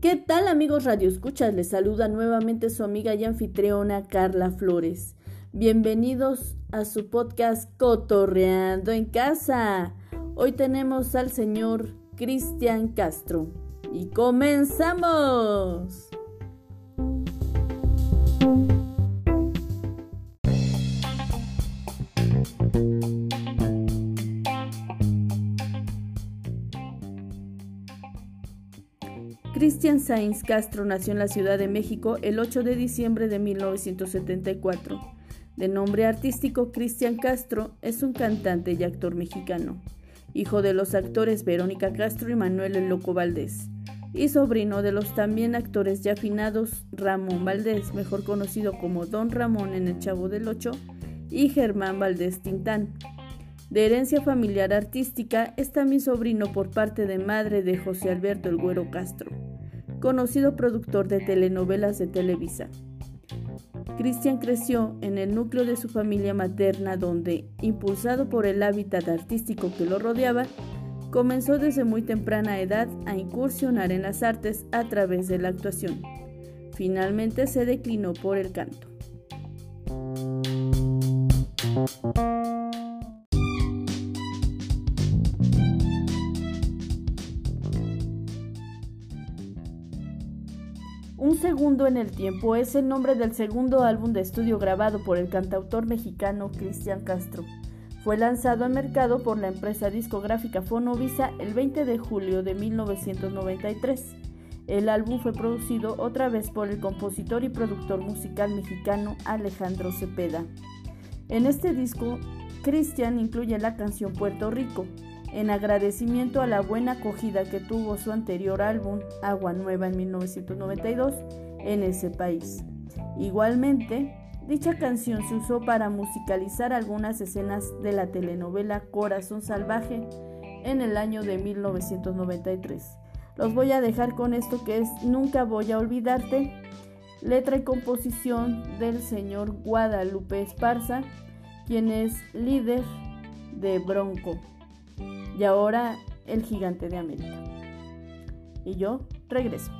¿Qué tal amigos Radio Escuchas? Les saluda nuevamente su amiga y anfitriona Carla Flores. Bienvenidos a su podcast Cotorreando en Casa. Hoy tenemos al señor Cristian Castro. Y comenzamos. Sainz Castro nació en la Ciudad de México el 8 de diciembre de 1974. De nombre artístico Cristian Castro, es un cantante y actor mexicano, hijo de los actores Verónica Castro y Manuel El Loco Valdés, y sobrino de los también actores ya afinados Ramón Valdés, mejor conocido como Don Ramón en El Chavo del Ocho, y Germán Valdés Tintán. De herencia familiar artística, es también sobrino por parte de madre de José Alberto El Güero Castro conocido productor de telenovelas de Televisa. Cristian creció en el núcleo de su familia materna donde, impulsado por el hábitat artístico que lo rodeaba, comenzó desde muy temprana edad a incursionar en las artes a través de la actuación. Finalmente se declinó por el canto. Segundo en el tiempo es el nombre del segundo álbum de estudio grabado por el cantautor mexicano Cristian Castro. Fue lanzado al mercado por la empresa discográfica Fonovisa el 20 de julio de 1993. El álbum fue producido otra vez por el compositor y productor musical mexicano Alejandro Cepeda. En este disco, Cristian incluye la canción Puerto Rico, en agradecimiento a la buena acogida que tuvo su anterior álbum, Agua Nueva en 1992, en ese país. Igualmente, dicha canción se usó para musicalizar algunas escenas de la telenovela Corazón Salvaje en el año de 1993. Los voy a dejar con esto que es Nunca voy a olvidarte, letra y composición del señor Guadalupe Esparza, quien es líder de Bronco y ahora el gigante de América. Y yo regreso.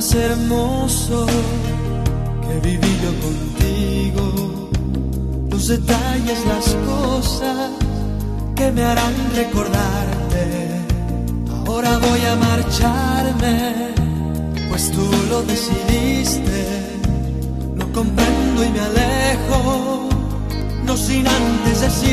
Más hermoso que viví yo contigo. Los detalles, las cosas que me harán recordarte. Ahora voy a marcharme, pues tú lo decidiste. No comprendo y me alejo, no sin antes decirte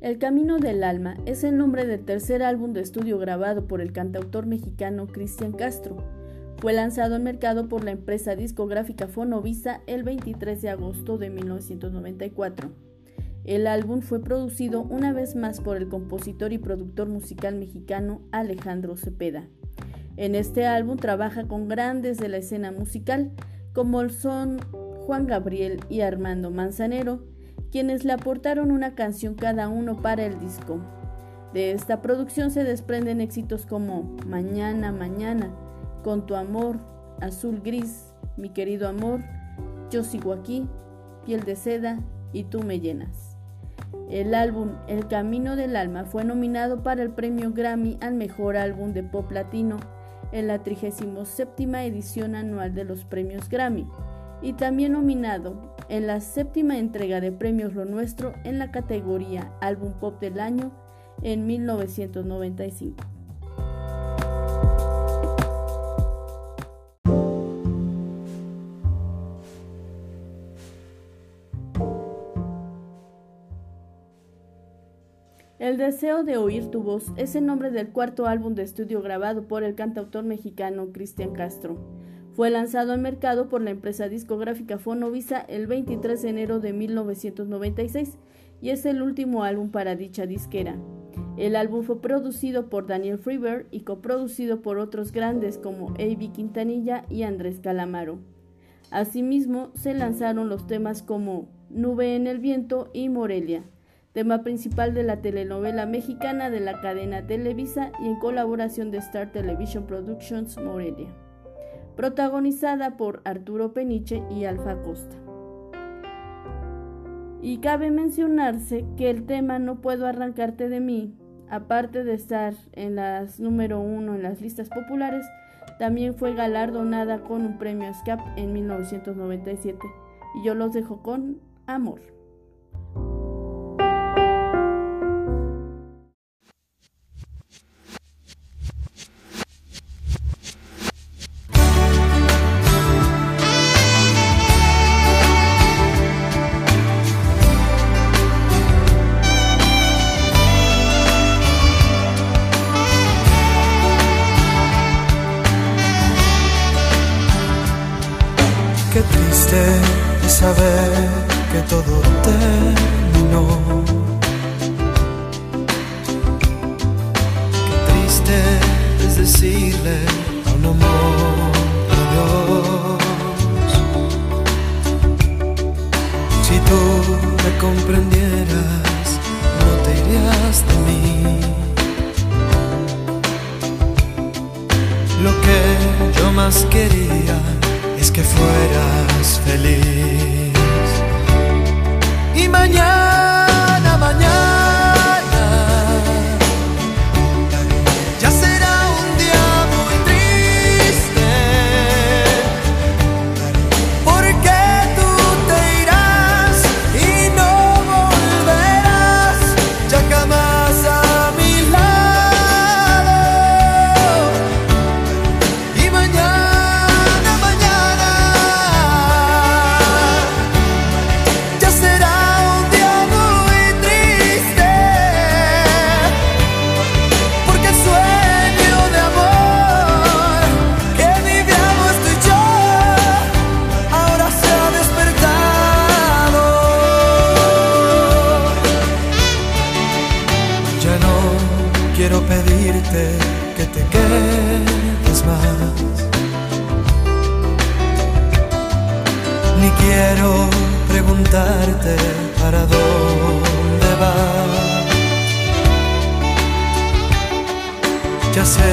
El Camino del Alma es el nombre del tercer álbum de estudio grabado por el cantautor mexicano Cristian Castro. Fue lanzado al mercado por la empresa discográfica Fonovisa el 23 de agosto de 1994. El álbum fue producido una vez más por el compositor y productor musical mexicano Alejandro Cepeda. En este álbum trabaja con grandes de la escena musical como son Juan Gabriel y Armando Manzanero, quienes le aportaron una canción cada uno para el disco. De esta producción se desprenden éxitos como Mañana, Mañana, Con tu amor, Azul Gris, Mi querido amor, Yo sigo aquí, Piel de seda y Tú me llenas. El álbum El Camino del Alma fue nominado para el premio Grammy al mejor álbum de pop latino en la 37 edición anual de los premios Grammy y también nominado en la séptima entrega de Premios Lo Nuestro en la categoría Álbum Pop del Año en 1995. El deseo de oír tu voz es el nombre del cuarto álbum de estudio grabado por el cantautor mexicano Cristian Castro. Fue lanzado al mercado por la empresa discográfica Fonovisa el 23 de enero de 1996 y es el último álbum para dicha disquera. El álbum fue producido por Daniel Freeberg y coproducido por otros grandes como A.B. Quintanilla y Andrés Calamaro. Asimismo, se lanzaron los temas como Nube en el Viento y Morelia, tema principal de la telenovela mexicana de la cadena Televisa y en colaboración de Star Television Productions Morelia protagonizada por Arturo Peniche y Alfa Costa. Y cabe mencionarse que el tema No puedo arrancarte de mí, aparte de estar en las número uno en las listas populares, también fue galardonada con un premio SCAP en 1997. Y yo los dejo con amor. Para dónde vas. Ya sé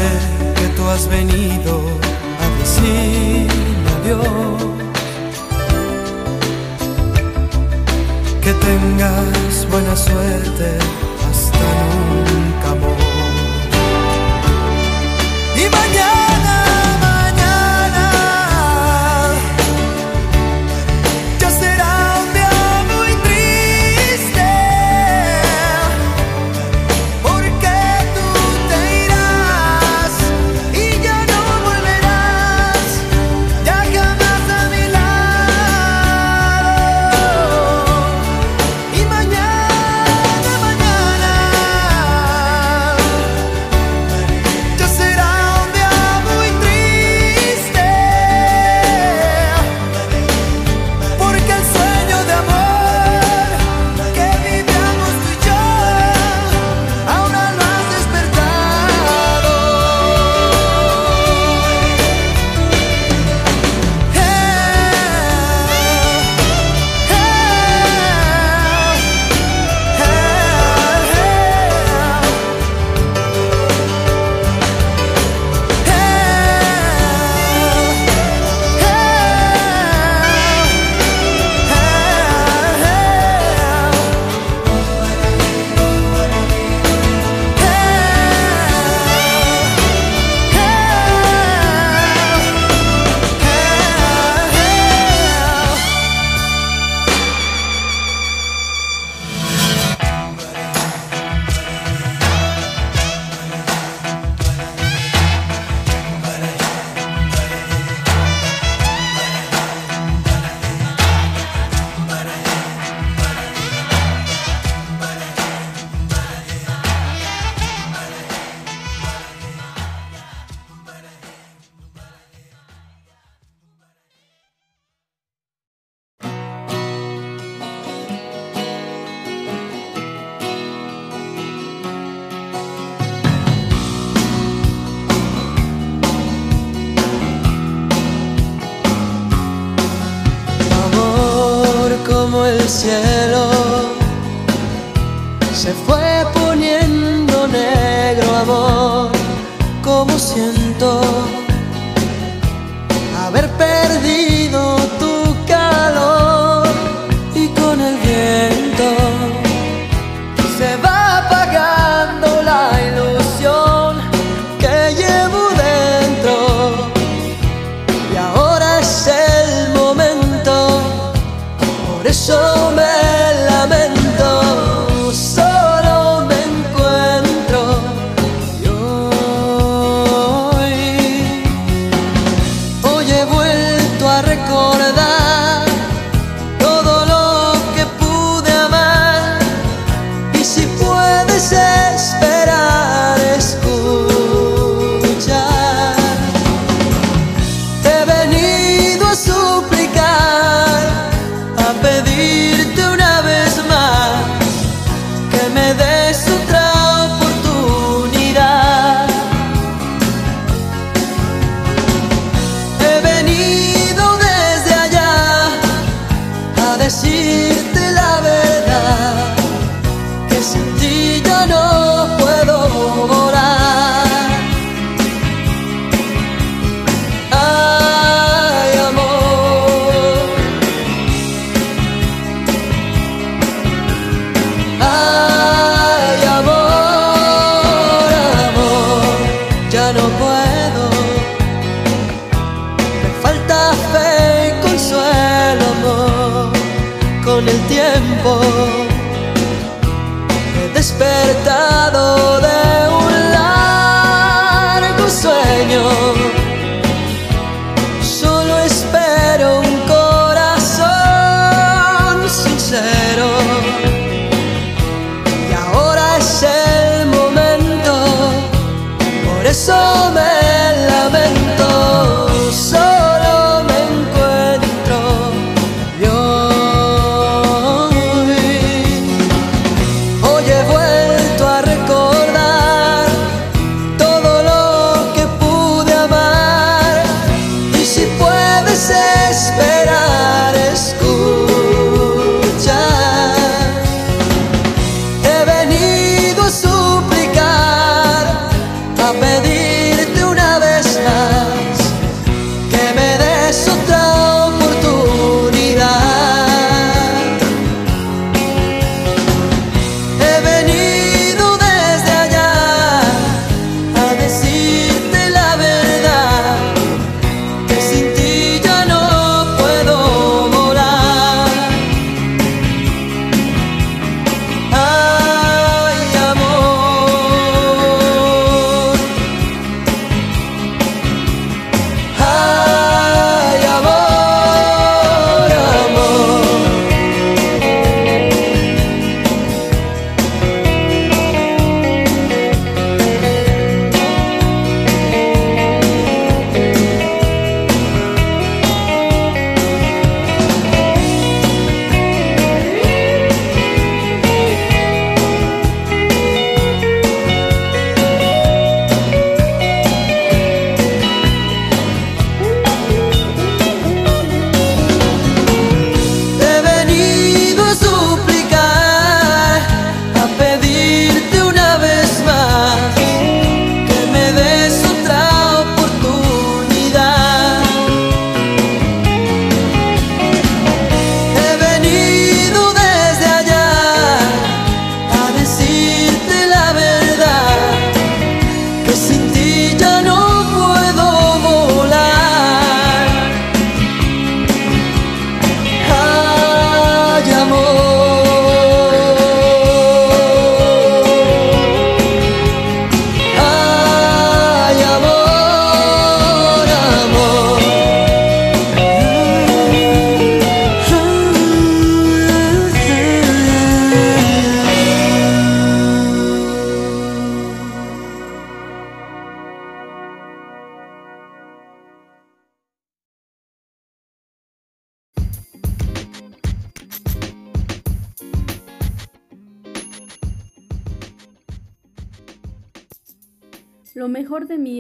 que tú has venido a decirme adiós. Que tengas buena suerte hasta nunca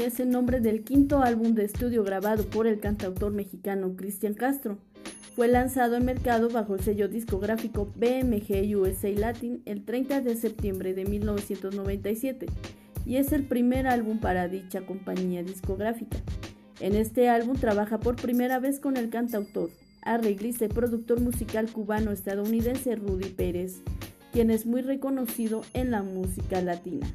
es el nombre del quinto álbum de estudio grabado por el cantautor mexicano Cristian Castro. Fue lanzado en mercado bajo el sello discográfico BMG USA Latin el 30 de septiembre de 1997 y es el primer álbum para dicha compañía discográfica. En este álbum trabaja por primera vez con el cantautor, arreglista y productor musical cubano-estadounidense Rudy Pérez, quien es muy reconocido en la música latina.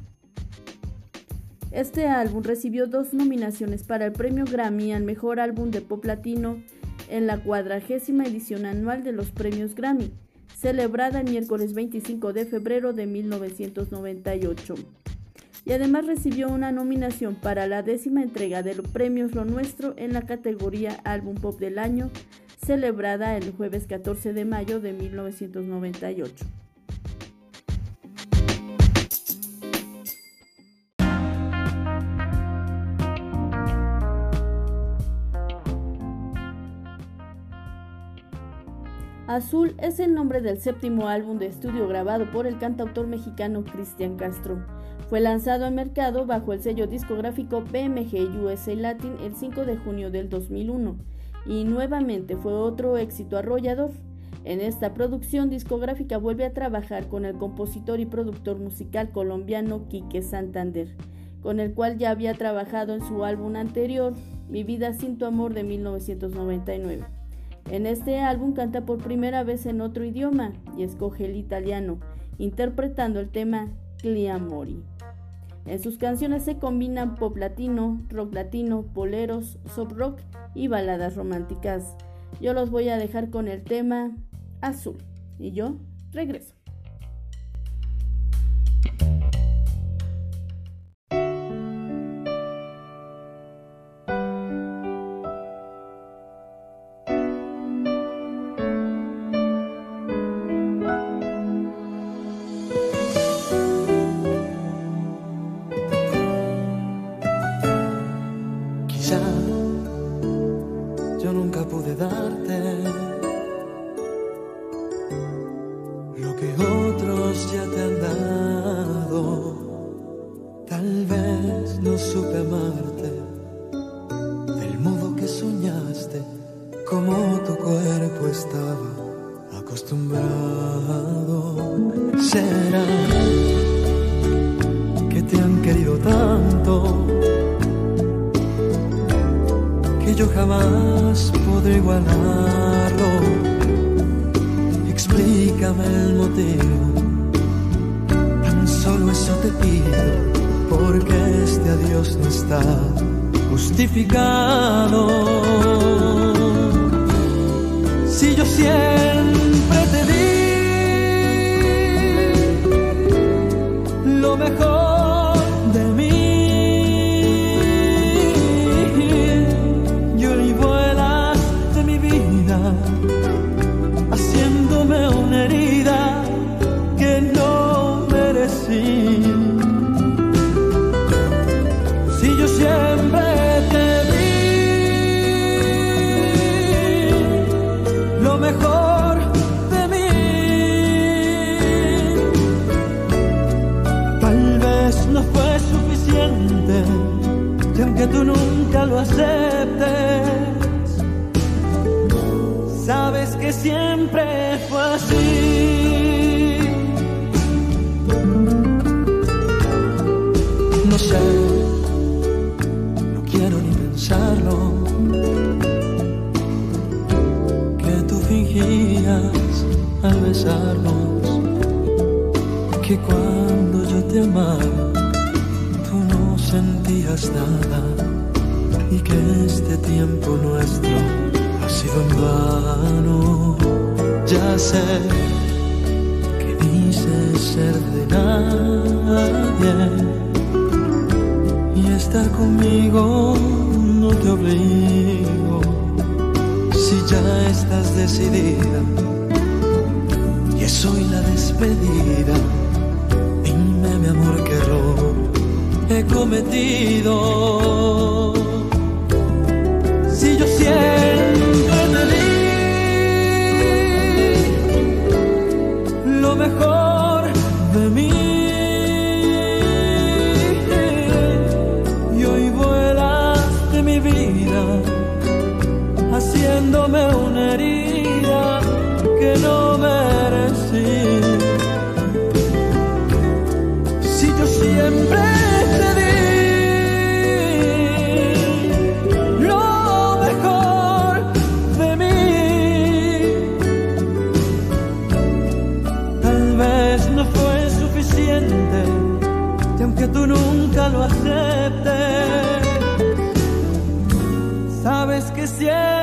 Este álbum recibió dos nominaciones para el premio Grammy al mejor álbum de pop latino en la cuadragésima edición anual de los premios Grammy, celebrada el miércoles 25 de febrero de 1998 y además recibió una nominación para la décima entrega de los premios Lo Nuestro en la categoría Álbum Pop del Año, celebrada el jueves 14 de mayo de 1998. Azul es el nombre del séptimo álbum de estudio grabado por el cantautor mexicano Cristian Castro. Fue lanzado al mercado bajo el sello discográfico BMG USA Latin el 5 de junio del 2001 y nuevamente fue otro éxito arrollador. En esta producción discográfica vuelve a trabajar con el compositor y productor musical colombiano Quique Santander, con el cual ya había trabajado en su álbum anterior, Mi vida sin tu amor de 1999. En este álbum canta por primera vez en otro idioma y escoge el italiano, interpretando el tema Cliamori. En sus canciones se combinan pop latino, rock latino, boleros, soft rock y baladas románticas. Yo los voy a dejar con el tema azul y yo regreso. pensaste cómo tu cuerpo estaba acostumbrado. Será que te han querido tanto que yo jamás podré igualarlo. Explícame el motivo, tan solo eso te pido porque este adiós no está justificado. Si yo siempre te di lo mejor. nunca lo aceptes. Sabes que siempre fue así. No sé, no quiero ni pensarlo. Que tú fingías al besarnos. Que cuando yo te amaba, tú no sentías nada este tiempo nuestro ha sido en vano. Ya sé que dices ser de nadie y estar conmigo no te obligo. Si ya estás decidida y es hoy la despedida, dime mi amor que error he cometido haciéndome una herida. Nunca lo aceptes, sabes que siempre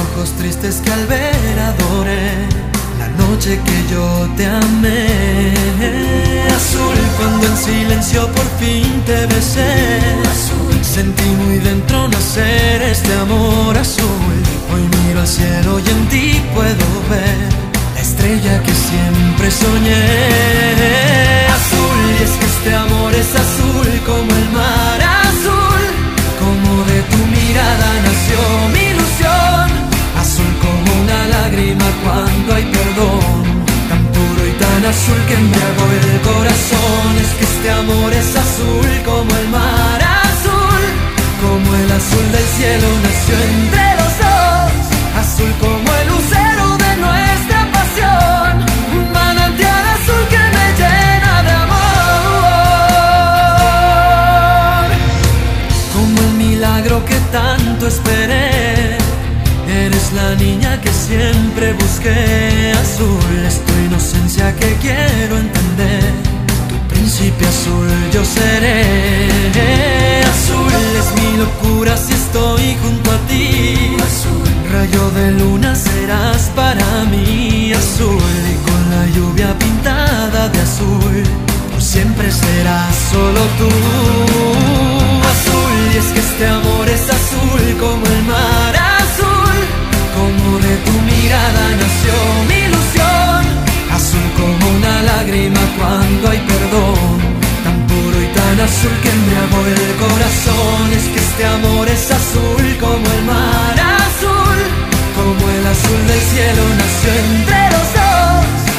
ojos tristes que al ver adoré, la noche que yo te amé. Azul cuando en silencio por fin te besé, azul sentí muy dentro nacer este amor azul. Hoy miro al cielo y en ti puedo ver la estrella que siempre soñé. Azul, y es que este amor es azul como el mar azul, como de tu mirada nació mi cuando hay perdón, tan puro y tan azul que embriagó el corazón. Es que este amor es azul como el mar azul, como el azul del cielo nació entre los dos. Azul como que siempre busqué. Azul es tu inocencia que quiero entender. Tu príncipe azul yo seré. Azul es mi locura si estoy junto a ti. Azul, rayo de luna serás para mí. Azul y con la lluvia pintada de azul, por siempre serás solo tú. Azul y es que este amor es azul como el mar mirada nació mi ilusión. Azul como una lágrima cuando hay perdón, tan puro y tan azul que embriagó el corazón. Es que este amor es azul como el mar azul, como el azul del cielo nació entre los dos.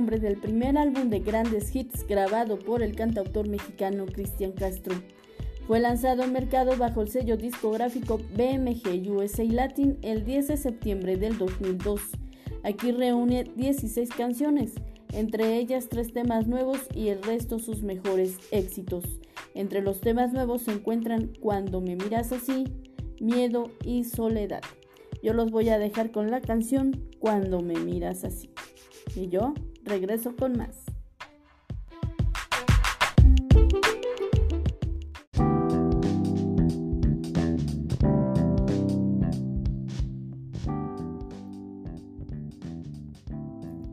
Nombre del primer álbum de Grandes Hits grabado por el cantautor mexicano Cristian Castro. Fue lanzado al mercado bajo el sello discográfico BMG USA Latin el 10 de septiembre del 2002. Aquí reúne 16 canciones, entre ellas tres temas nuevos y el resto sus mejores éxitos. Entre los temas nuevos se encuentran Cuando me miras así, Miedo y Soledad. Yo los voy a dejar con la canción Cuando me miras así. Y yo regreso con más.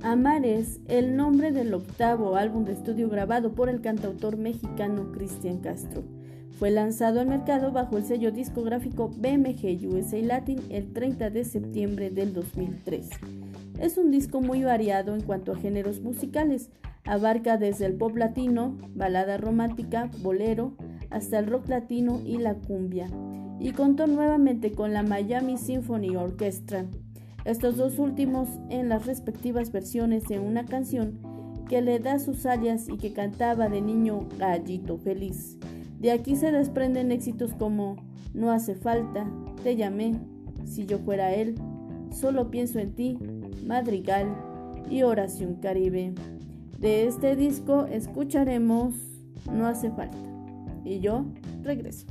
Amar es el nombre del octavo álbum de estudio grabado por el cantautor mexicano Cristian Castro. Fue lanzado al mercado bajo el sello discográfico BMG USA Latin el 30 de septiembre del 2003. Es un disco muy variado en cuanto a géneros musicales. Abarca desde el pop latino, balada romántica, bolero, hasta el rock latino y la cumbia. Y contó nuevamente con la Miami Symphony Orchestra. Estos dos últimos en las respectivas versiones de una canción que le da sus alias y que cantaba de niño gallito feliz. De aquí se desprenden éxitos como No hace falta, Te llamé, Si yo fuera él, Solo pienso en ti, Madrigal y Oración Caribe. De este disco escucharemos No hace falta. Y yo regreso.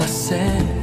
Puedo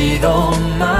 No pido más,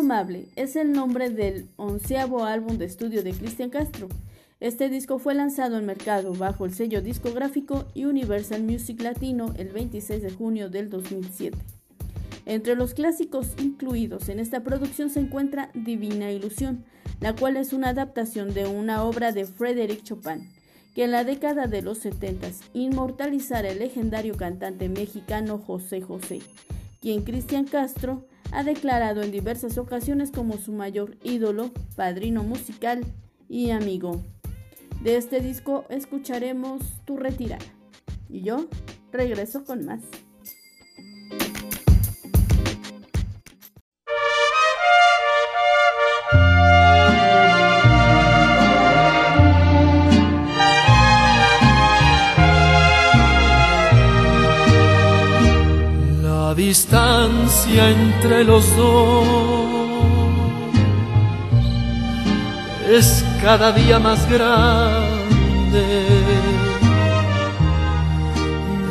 Indomable es el nombre del onceavo álbum de estudio de Cristian Castro. Este disco fue lanzado al mercado bajo el sello discográfico Universal Music Latino el 26 de junio del 2007. Entre los clásicos incluidos en esta producción se encuentra Divina Ilusión, la cual es una adaptación de una obra de Frédéric Chopin, que en la década de los 70 inmortalizara el legendario cantante mexicano José José, quien Cristian Castro ha declarado en diversas ocasiones como su mayor ídolo, padrino musical y amigo. De este disco escucharemos Tu retirada. Y yo regreso con más. Distancia entre los dos es cada día más grande.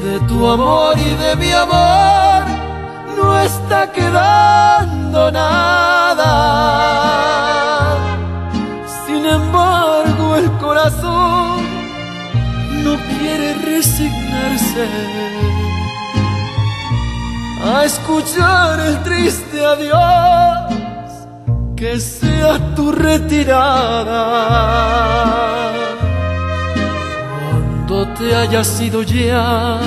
De tu amor y de mi amor no está quedando nada. Sin embargo, el corazón no quiere resignarse a escuchar el triste adiós que sea tu retirada. Cuando te haya sido ya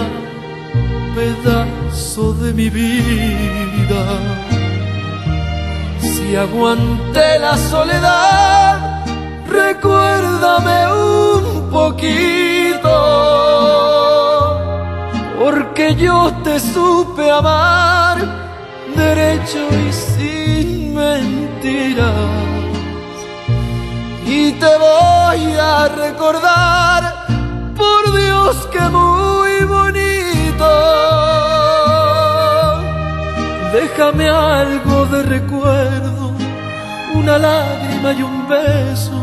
pedazo de mi vida, si aguanté la soledad, recuérdame un poquito porque yo te supe amar derecho y sin mentiras. Y te voy a recordar, por Dios que muy bonito. Déjame algo de recuerdo, una lágrima y un beso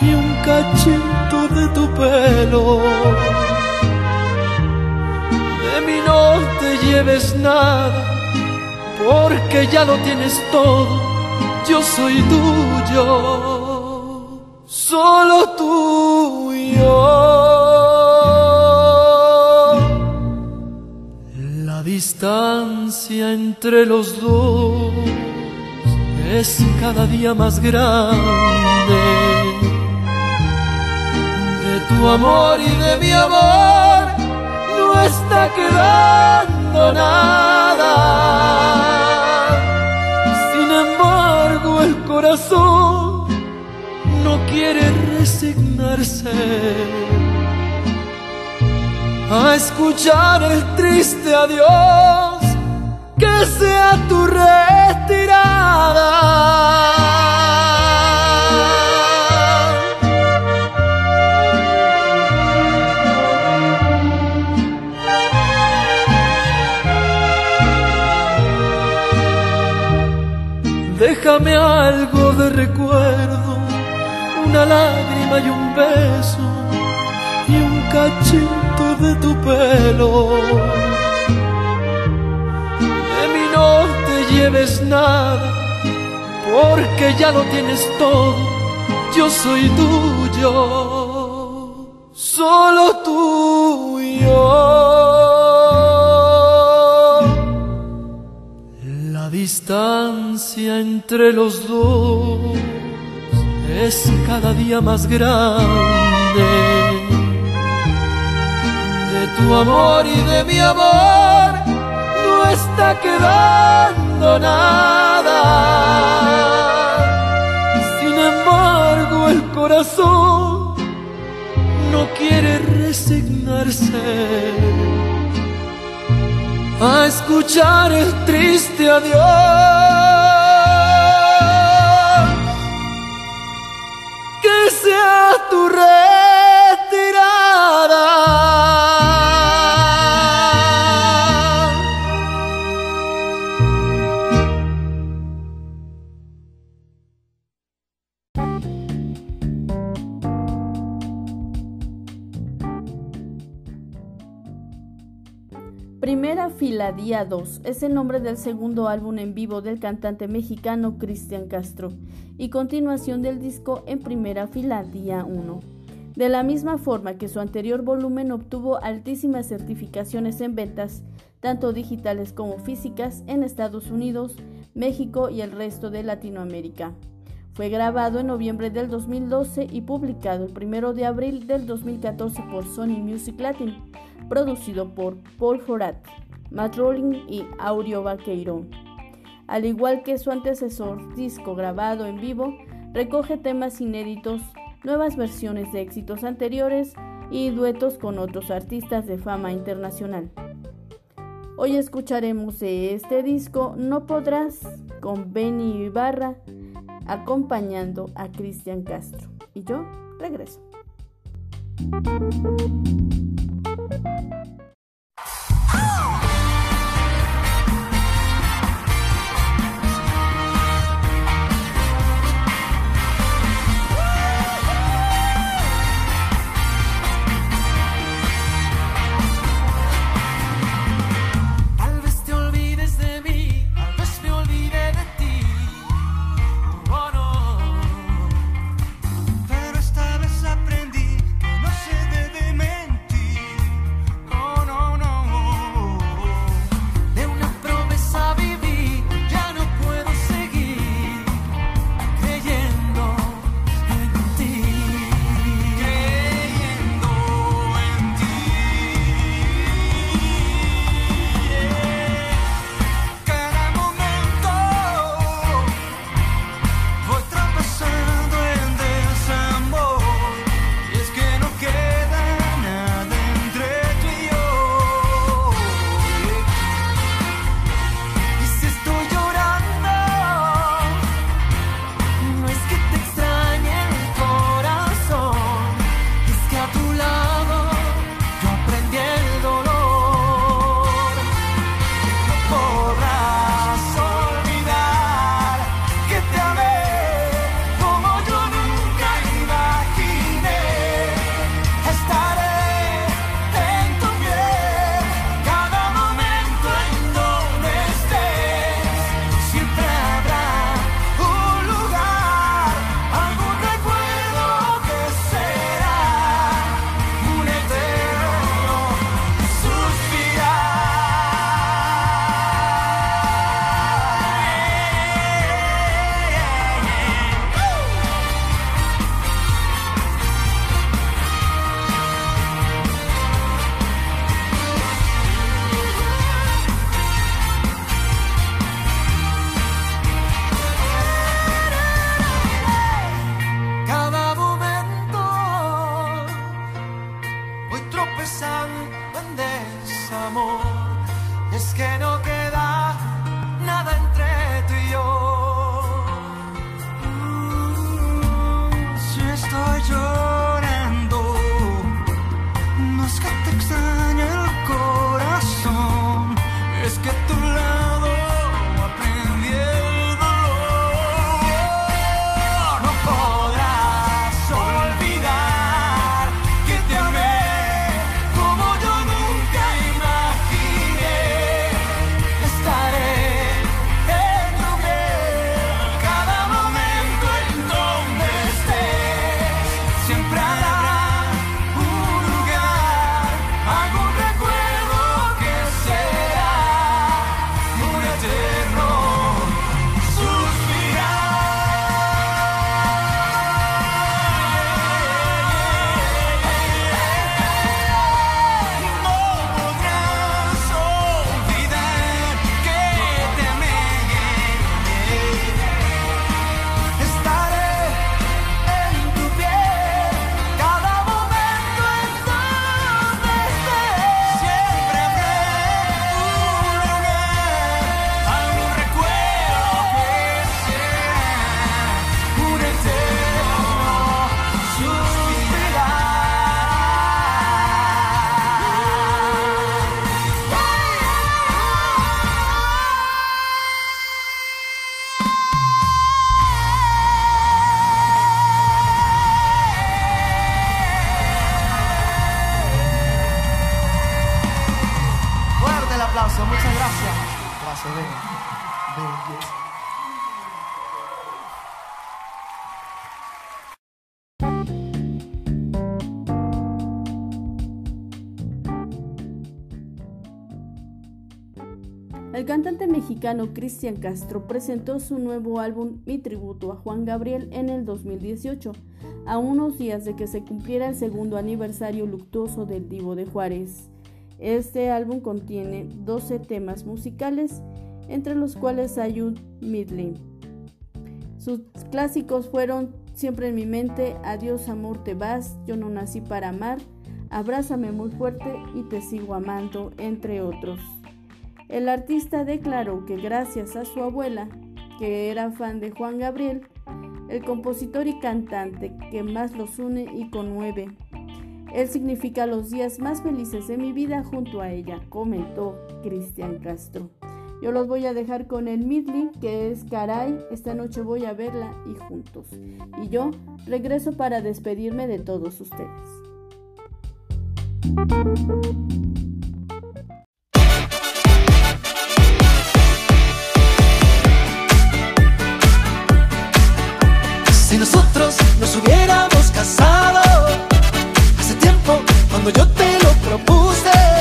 y un cachito de tu pelo te lleves nada, porque ya lo tienes todo, yo soy tuyo, solo tuyo. La distancia entre los dos es cada día más grande. De tu amor y de mi amor no está quedando Sin embargo, el corazón no quiere resignarse a escuchar el triste adiós que sea tu retirada. Déjame algo de recuerdo, una lágrima y un beso y un cachito de tu pelo. De mí no te lleves nada, porque ya lo tienes todo, yo soy tuyo, solo tuyo. Distancia entre los dos es cada día más grande. De tu amor y de mi amor no está quedando nada. Sin embargo, el corazón no quiere resignarse a escuchar el triste adiós. Que sea tu retirada. Primera fila Día 2 es el nombre del segundo álbum en vivo del cantante mexicano Cristian Castro y continuación del disco en primera fila Día 1. De la misma forma que su anterior volumen obtuvo altísimas certificaciones en ventas, tanto digitales como físicas, en Estados Unidos, México y el resto de Latinoamérica. Fue grabado en noviembre del 2012 y publicado el 1 de abril del 2014 por Sony Music Latin, producido por Paul Forat, Matt Rolling y Audio Vaqueiro. Al igual que su antecesor, disco grabado en vivo, recoge temas inéditos, nuevas versiones de éxitos anteriores y duetos con otros artistas de fama internacional. Hoy escucharemos de este disco No Podrás con Benny Ibarra acompañando a Cristian Castro. Y yo regreso. Cristian Castro presentó su nuevo álbum Mi Tributo a Juan Gabriel en el 2018, a unos días de que se cumpliera el segundo aniversario luctuoso del Divo de Juárez. Este álbum contiene 12 temas musicales, entre los cuales hay un midley. Sus clásicos fueron Siempre en mi mente, Adiós amor te vas, Yo no nací para amar, Abrázame muy fuerte y te sigo amando, entre otros. El artista declaró que gracias a su abuela, que era fan de Juan Gabriel, el compositor y cantante que más los une y conmueve. Él significa los días más felices de mi vida junto a ella, comentó Cristian Castro. Yo los voy a dejar con el Midley, que es Caray, esta noche voy a verla y juntos. Y yo regreso para despedirme de todos ustedes. Si nosotros nos hubiéramos casado hace tiempo, cuando yo te lo propuse,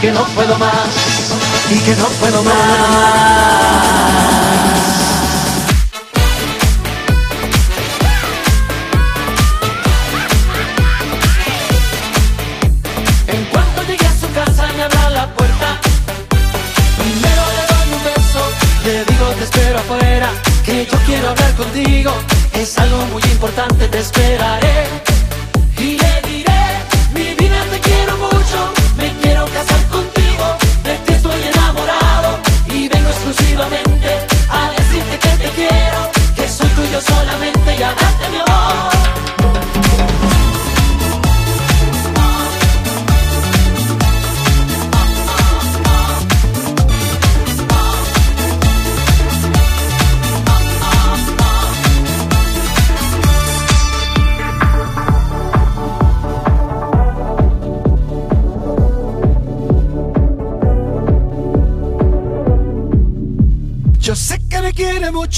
Que no puedo más, y que no puedo más. En cuanto llegue a su casa, me abra la puerta. Primero le doy un beso. Le digo, te espero afuera. Que yo quiero hablar contigo. Es algo muy importante, te esperaré.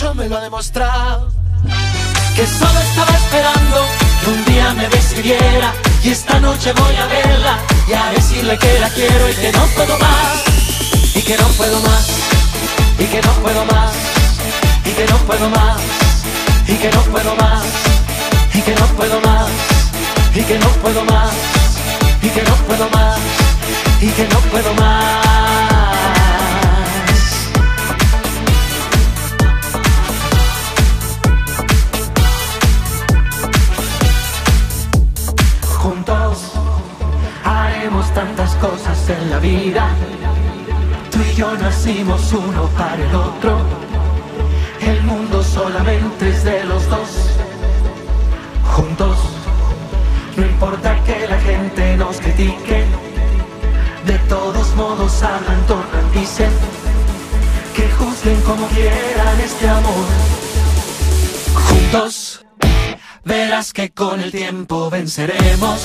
Mucho, me lo ha demostrado. Que solo estaba esperando que un día me decidiera. Y esta noche voy a verla y a decirle que la quiero y que no puedo más. Y que no puedo más. Y que no puedo más. Y que no puedo más. Y que no puedo más. Y que no puedo más. Y que no puedo más. Y que no puedo más. Y que no puedo más. en la vida. Tú y yo nacimos uno para el otro. El mundo solamente es de los dos. Juntos. No importa que la gente nos critique. De todos modos hablan, tornan, dicen. Que juzguen como quieran este amor. Juntos. Verás que con el tiempo venceremos.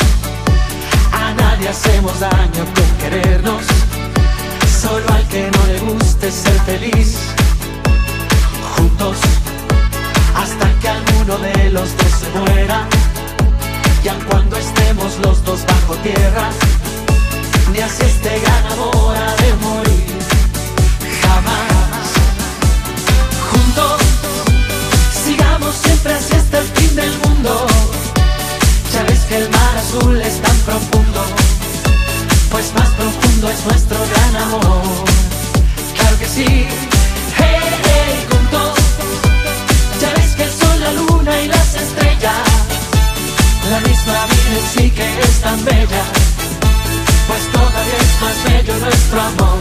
Nadie hacemos daño con querernos. Solo al que no le guste ser feliz. Juntos hasta que alguno de los dos se muera. Y aun cuando estemos los dos bajo tierra, ni así este gran amor ha de morir. Pues más profundo es nuestro gran amor. Claro que sí. Hey, hey, juntos. Ya ves que el sol, la luna y las estrellas, la misma vida sí que es tan bella, pues todavía es más bello nuestro amor.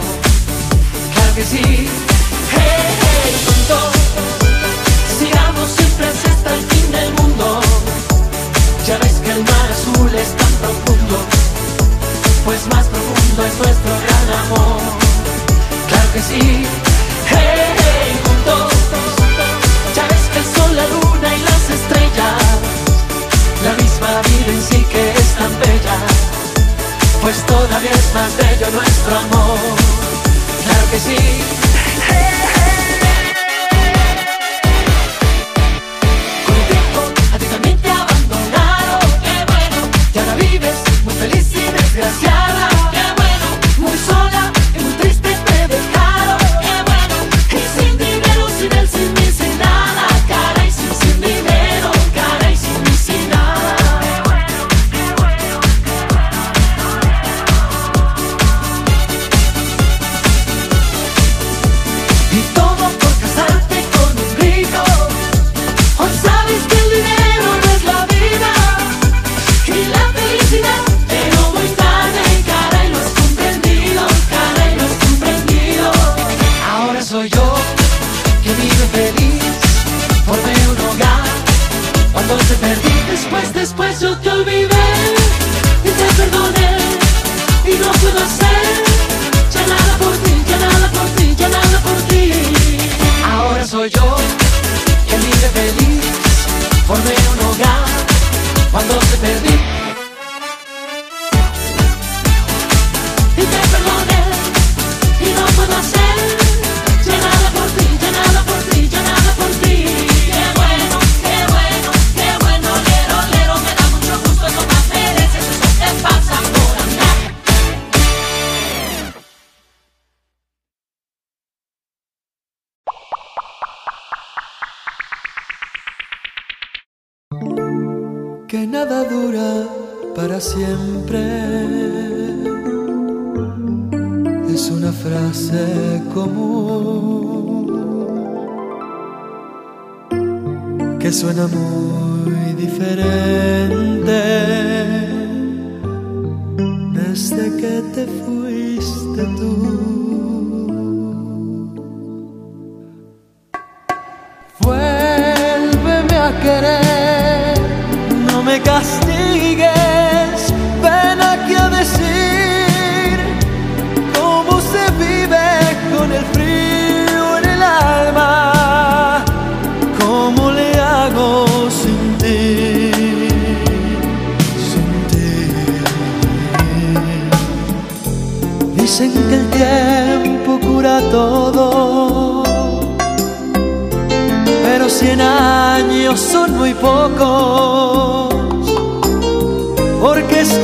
Claro que sí, hey, hey, juntos, sigamos siempre hasta el fin del mundo. Ya ves que el mar azul es tan profundo, pues más profundo es nuestro gran amor. Claro que sí, hey, hey, juntos. Ya ves que el sol, la luna y las estrellas, la misma vida en sí que es tan bella, pues todavía es más bello nuestro amor. Claro que sí. Con el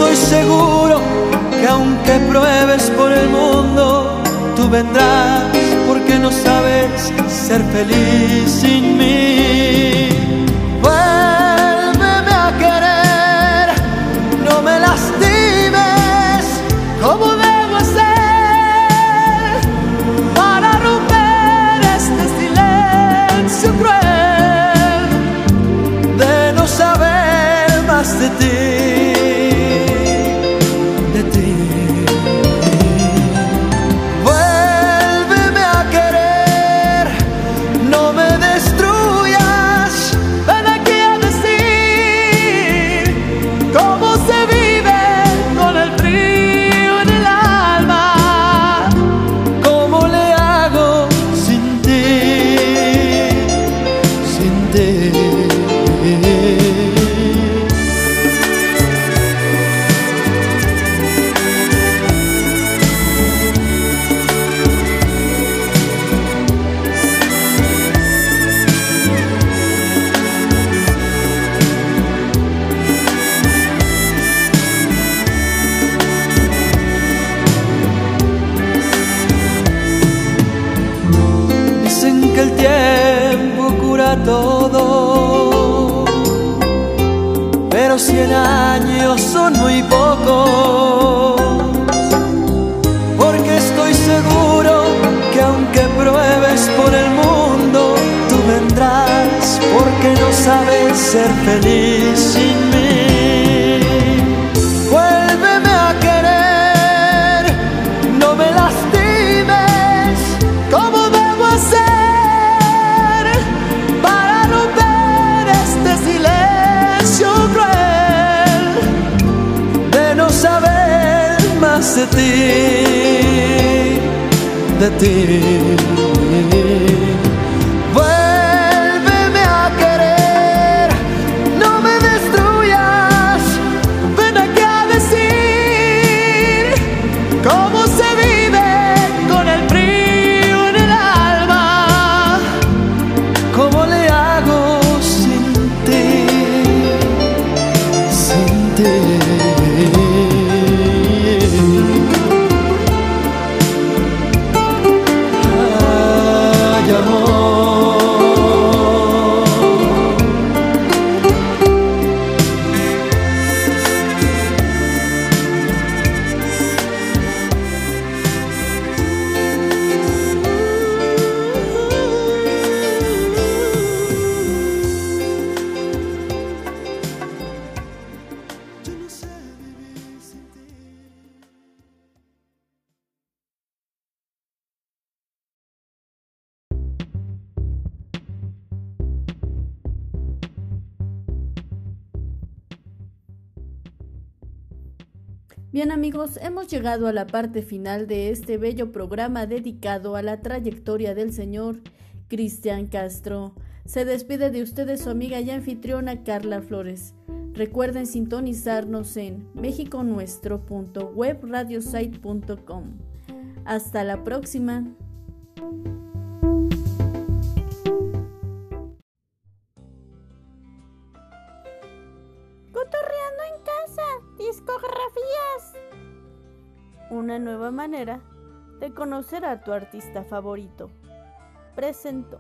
estoy seguro que aunque pruebes por el mundo, tú vendrás, porque no sabes ser feliz sin mí. Vuélveme a querer, no me lastimes, muy pocos, porque estoy seguro que aunque pruebes por el mundo, tú vendrás, porque no sabes ser feliz sin mí. Más de ti, llegado a la parte final de este bello programa dedicado a la trayectoria del señor Cristian Castro. Se despide de ustedes su amiga y anfitriona Carla Flores. Recuerden sintonizarnos en mexiconuestro.webradiosite.com. Hasta la próxima. Cotorreando en casa, discografías. Una nueva manera de conocer a tu artista favorito. Presento.